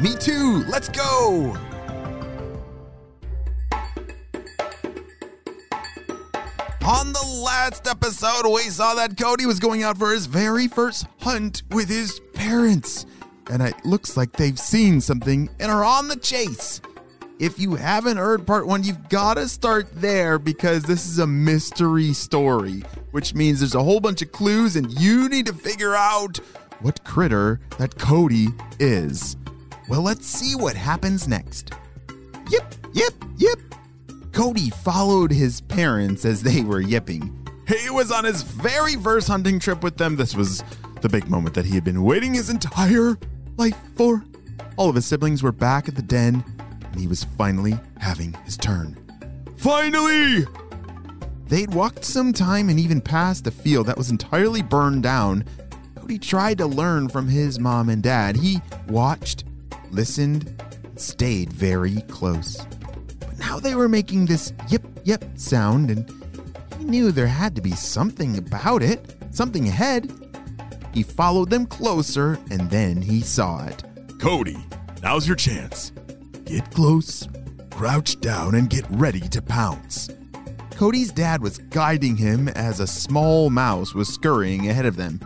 Me too! Let's go! On the last episode, we saw that Cody was going out for his very first hunt with his parents. And it looks like they've seen something and are on the chase. If you haven't heard part one, you've got to start there because this is a mystery story, which means there's a whole bunch of clues and you need to figure out what critter that Cody is. Well, let's see what happens next. Yip, yip, yip. Cody followed his parents as they were yipping. He was on his very first hunting trip with them. This was the big moment that he had been waiting his entire life for. All of his siblings were back at the den, and he was finally having his turn. Finally! They'd walked some time and even passed a field that was entirely burned down. Cody tried to learn from his mom and dad. He watched, listened, stayed very close. But now they were making this yip yip sound, and he knew there had to be something about it, something ahead. He followed them closer, and then he saw it. Cody, now's your chance. Get close, crouch down, and get ready to pounce. Cody's dad was guiding him as a small mouse was scurrying ahead of them.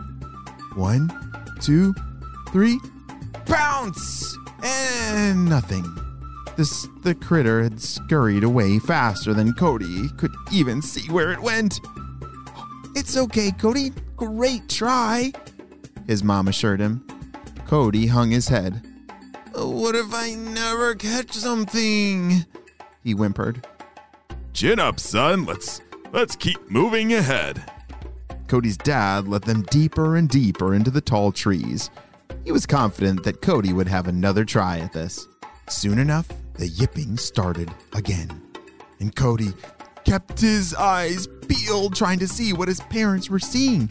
One, two, three, pounce! And nothing. This the critter had scurried away faster than Cody could even see where it went. It's okay, Cody. Great try, his mom assured him. Cody hung his head. What if I never catch something? He whimpered. Chin up, son. Let's let's keep moving ahead. Cody's dad led them deeper and deeper into the tall trees. He was confident that Cody would have another try at this. Soon enough, the yipping started again. And Cody kept his eyes peeled, trying to see what his parents were seeing.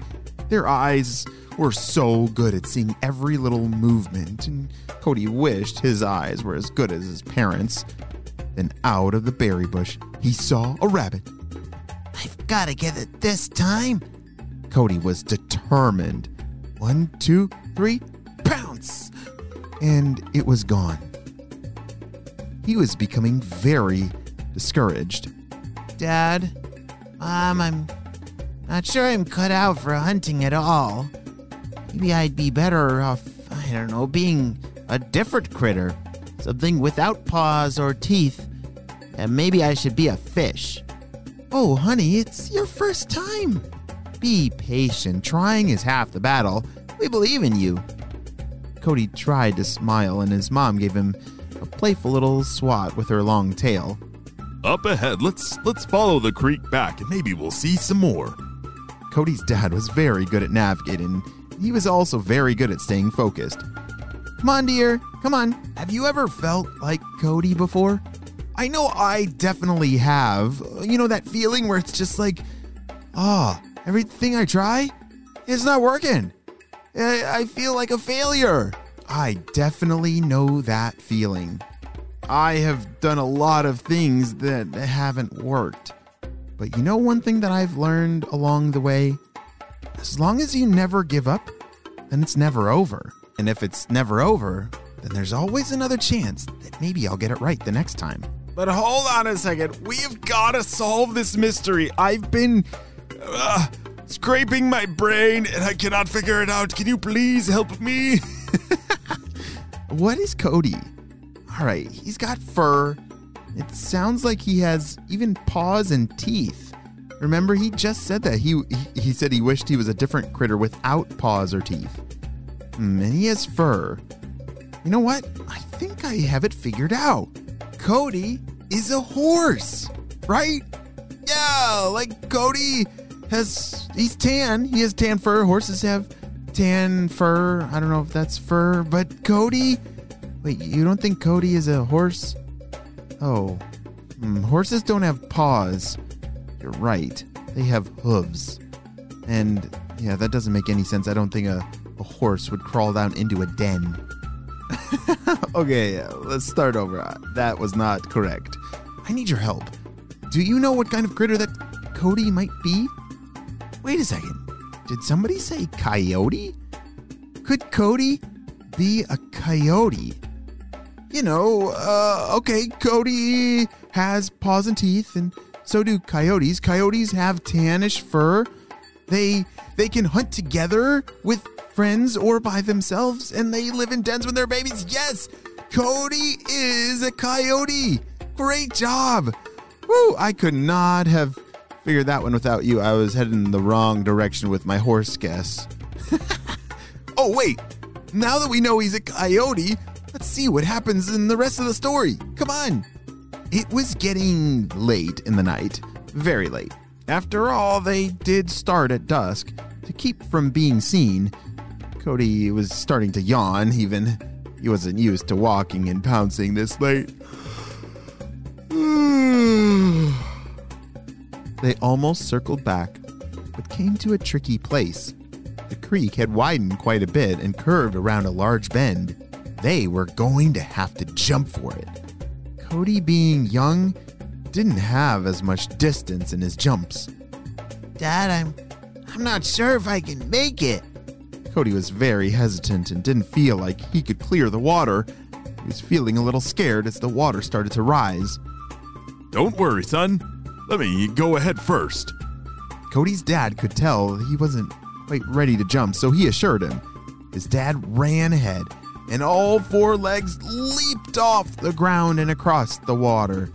Their eyes were so good at seeing every little movement, and Cody wished his eyes were as good as his parents. Then, out of the berry bush, he saw a rabbit. I've got to get it this time. Cody was determined. One, two, three! And it was gone. He was becoming very discouraged. Dad, Mom, I'm not sure I'm cut out for hunting at all. Maybe I'd be better off, I don't know, being a different critter. Something without paws or teeth. And maybe I should be a fish. Oh, honey, it's your first time. Be patient. Trying is half the battle. We believe in you. Cody tried to smile, and his mom gave him a playful little swat with her long tail. Up ahead, let's let's follow the creek back and maybe we'll see some more. Cody's dad was very good at navigating. He was also very good at staying focused. Come on, dear. Come on. Have you ever felt like Cody before? I know I definitely have. You know, that feeling where it's just like, ah, oh, everything I try, it's not working. I, feel like a failure. I definitely know that feeling. I have done a lot of things that haven't worked. But you know one thing that I've learned along the way? As long as you never give up, then it's never over. And if it's never over, then there's always another chance that maybe I'll get it right the next time. But hold on a second. We've got to solve this mystery. I've been uh, scraping my brain and I cannot figure it out. Can you please help me? what is Cody? All right, he's got fur. It sounds like he has even paws and teeth. Remember, he just said that. He, he, he said he wished he was a different critter without paws or teeth. Hmm, and he has fur. You know what? I think I have it figured out. Cody is a horse, right? Yeah, like Cody has, he's tan. He has tan fur. Horses have tan fur. I don't know if that's fur, but Cody, Wait, you don't think Cody is a horse? Oh, hmm, horses don't have paws. You're right. They have hooves. And yeah, that doesn't make any sense. I don't think a, a horse would crawl down into a den. okay, let's start over. Uh, That was not correct. I need your help. Do you know what kind of critter that Cody might be? Wait a second. Did somebody say coyote? Could Cody be a coyote? You know, uh, okay, Cody has paws and teeth, and so do coyotes. Coyotes have tannish fur. They they can hunt together with friends or by themselves, and they live in dens with their babies. Yes, Cody is a coyote. Great job. Woo, I could not have figured that one without you. I was heading in the wrong direction with my horse guess. oh, wait. Now that we know he's a coyote, let's see what happens in the rest of the story. Come on. It was getting late in the night, very late. After all, they did start at dusk. To keep from being seen, Cody was starting to yawn, even. He wasn't used to walking and pouncing this late. they almost circled back, but came to a tricky place. The creek had widened quite a bit and curved around a large bend. They were going to have to jump for it. Cody, being young, didn't have as much distance in his jumps. Dad, I'm I'm not sure if I can make it. Cody was very hesitant and didn't feel like he could clear the water. He was feeling a little scared as the water started to rise. Don't worry, son. Let me go ahead first. Cody's dad could tell he wasn't quite ready to jump, so he assured him. His dad ran ahead, and all four legs leaped off the ground and across the water.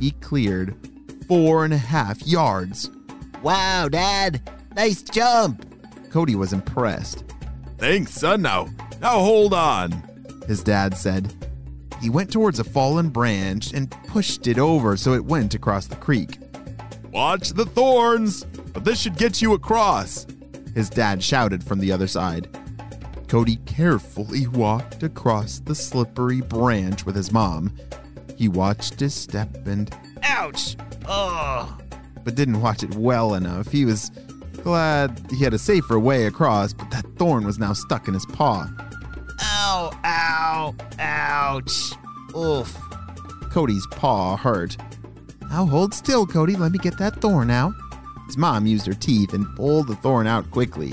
He cleared four and a half yards. Wow, Dad. Nice jump. Cody was impressed. Thanks, son. Now, now hold on. His dad said. He went towards a fallen branch and pushed it over so it went across the creek. Watch the thorns, but this should get you across. His dad shouted from the other side. Cody carefully walked across the slippery branch with his mom. He watched his step and Ouch. Oh. but didn't watch it well enough. He was glad he had a safer way across, but that thorn was now stuck in his paw. Ow. Ow. Ouch. Oof. Cody's paw hurt. Now hold still, Cody. Let me get that thorn out. His mom used her teeth and pulled the thorn out quickly.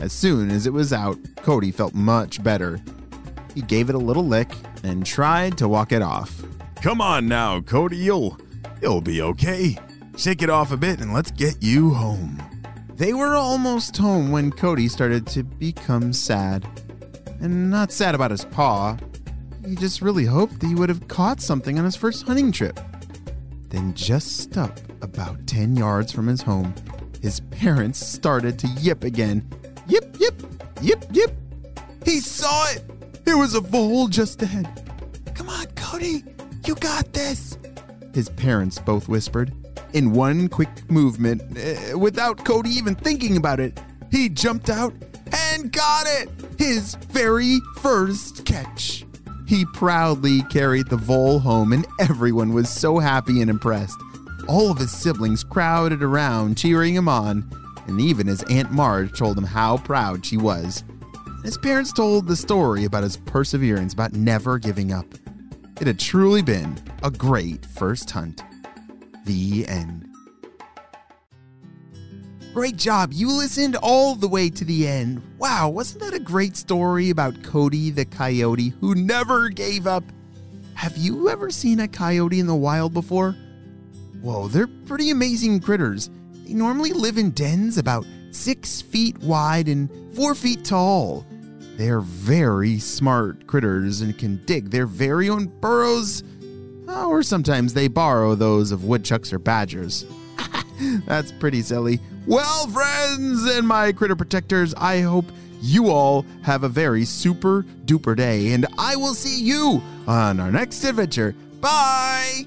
As soon as it was out, Cody felt much better. He gave it a little lick and tried to walk it off. Come on now, Cody. You'll, you'll be okay. Shake it off a bit and let's get you home. They were almost home when Cody started to become sad. And not sad about his paw. He just really hoped that he would have caught something on his first hunting trip. Then, just up about 10 yards from his home, his parents started to yip again. Yip, yip, yip, yip. He saw it! There was a vole just ahead. Come on, Cody, you got this! His parents both whispered. In one quick movement, uh, without Cody even thinking about it, he jumped out and got it! His very first catch. He proudly carried the vole home, and everyone was so happy and impressed. All of his siblings crowded around, cheering him on, and even his Aunt Marge told him how proud she was. His parents told the story about his perseverance, about never giving up. It had truly been a great first hunt. The end. Great job. You listened all the way to the end. Wow, wasn't that a great story about Cody the coyote who never gave up? Have you ever seen a coyote in the wild before? Whoa, they're pretty amazing critters. They normally live in dens about six feet wide and four feet tall. They're very smart critters and can dig their very own burrows, ah, or sometimes they borrow those of woodchucks or badgers. That's pretty silly. Well, friends and my critter protectors, I hope you all have a very super duper day, and I will see you on our next adventure. Bye!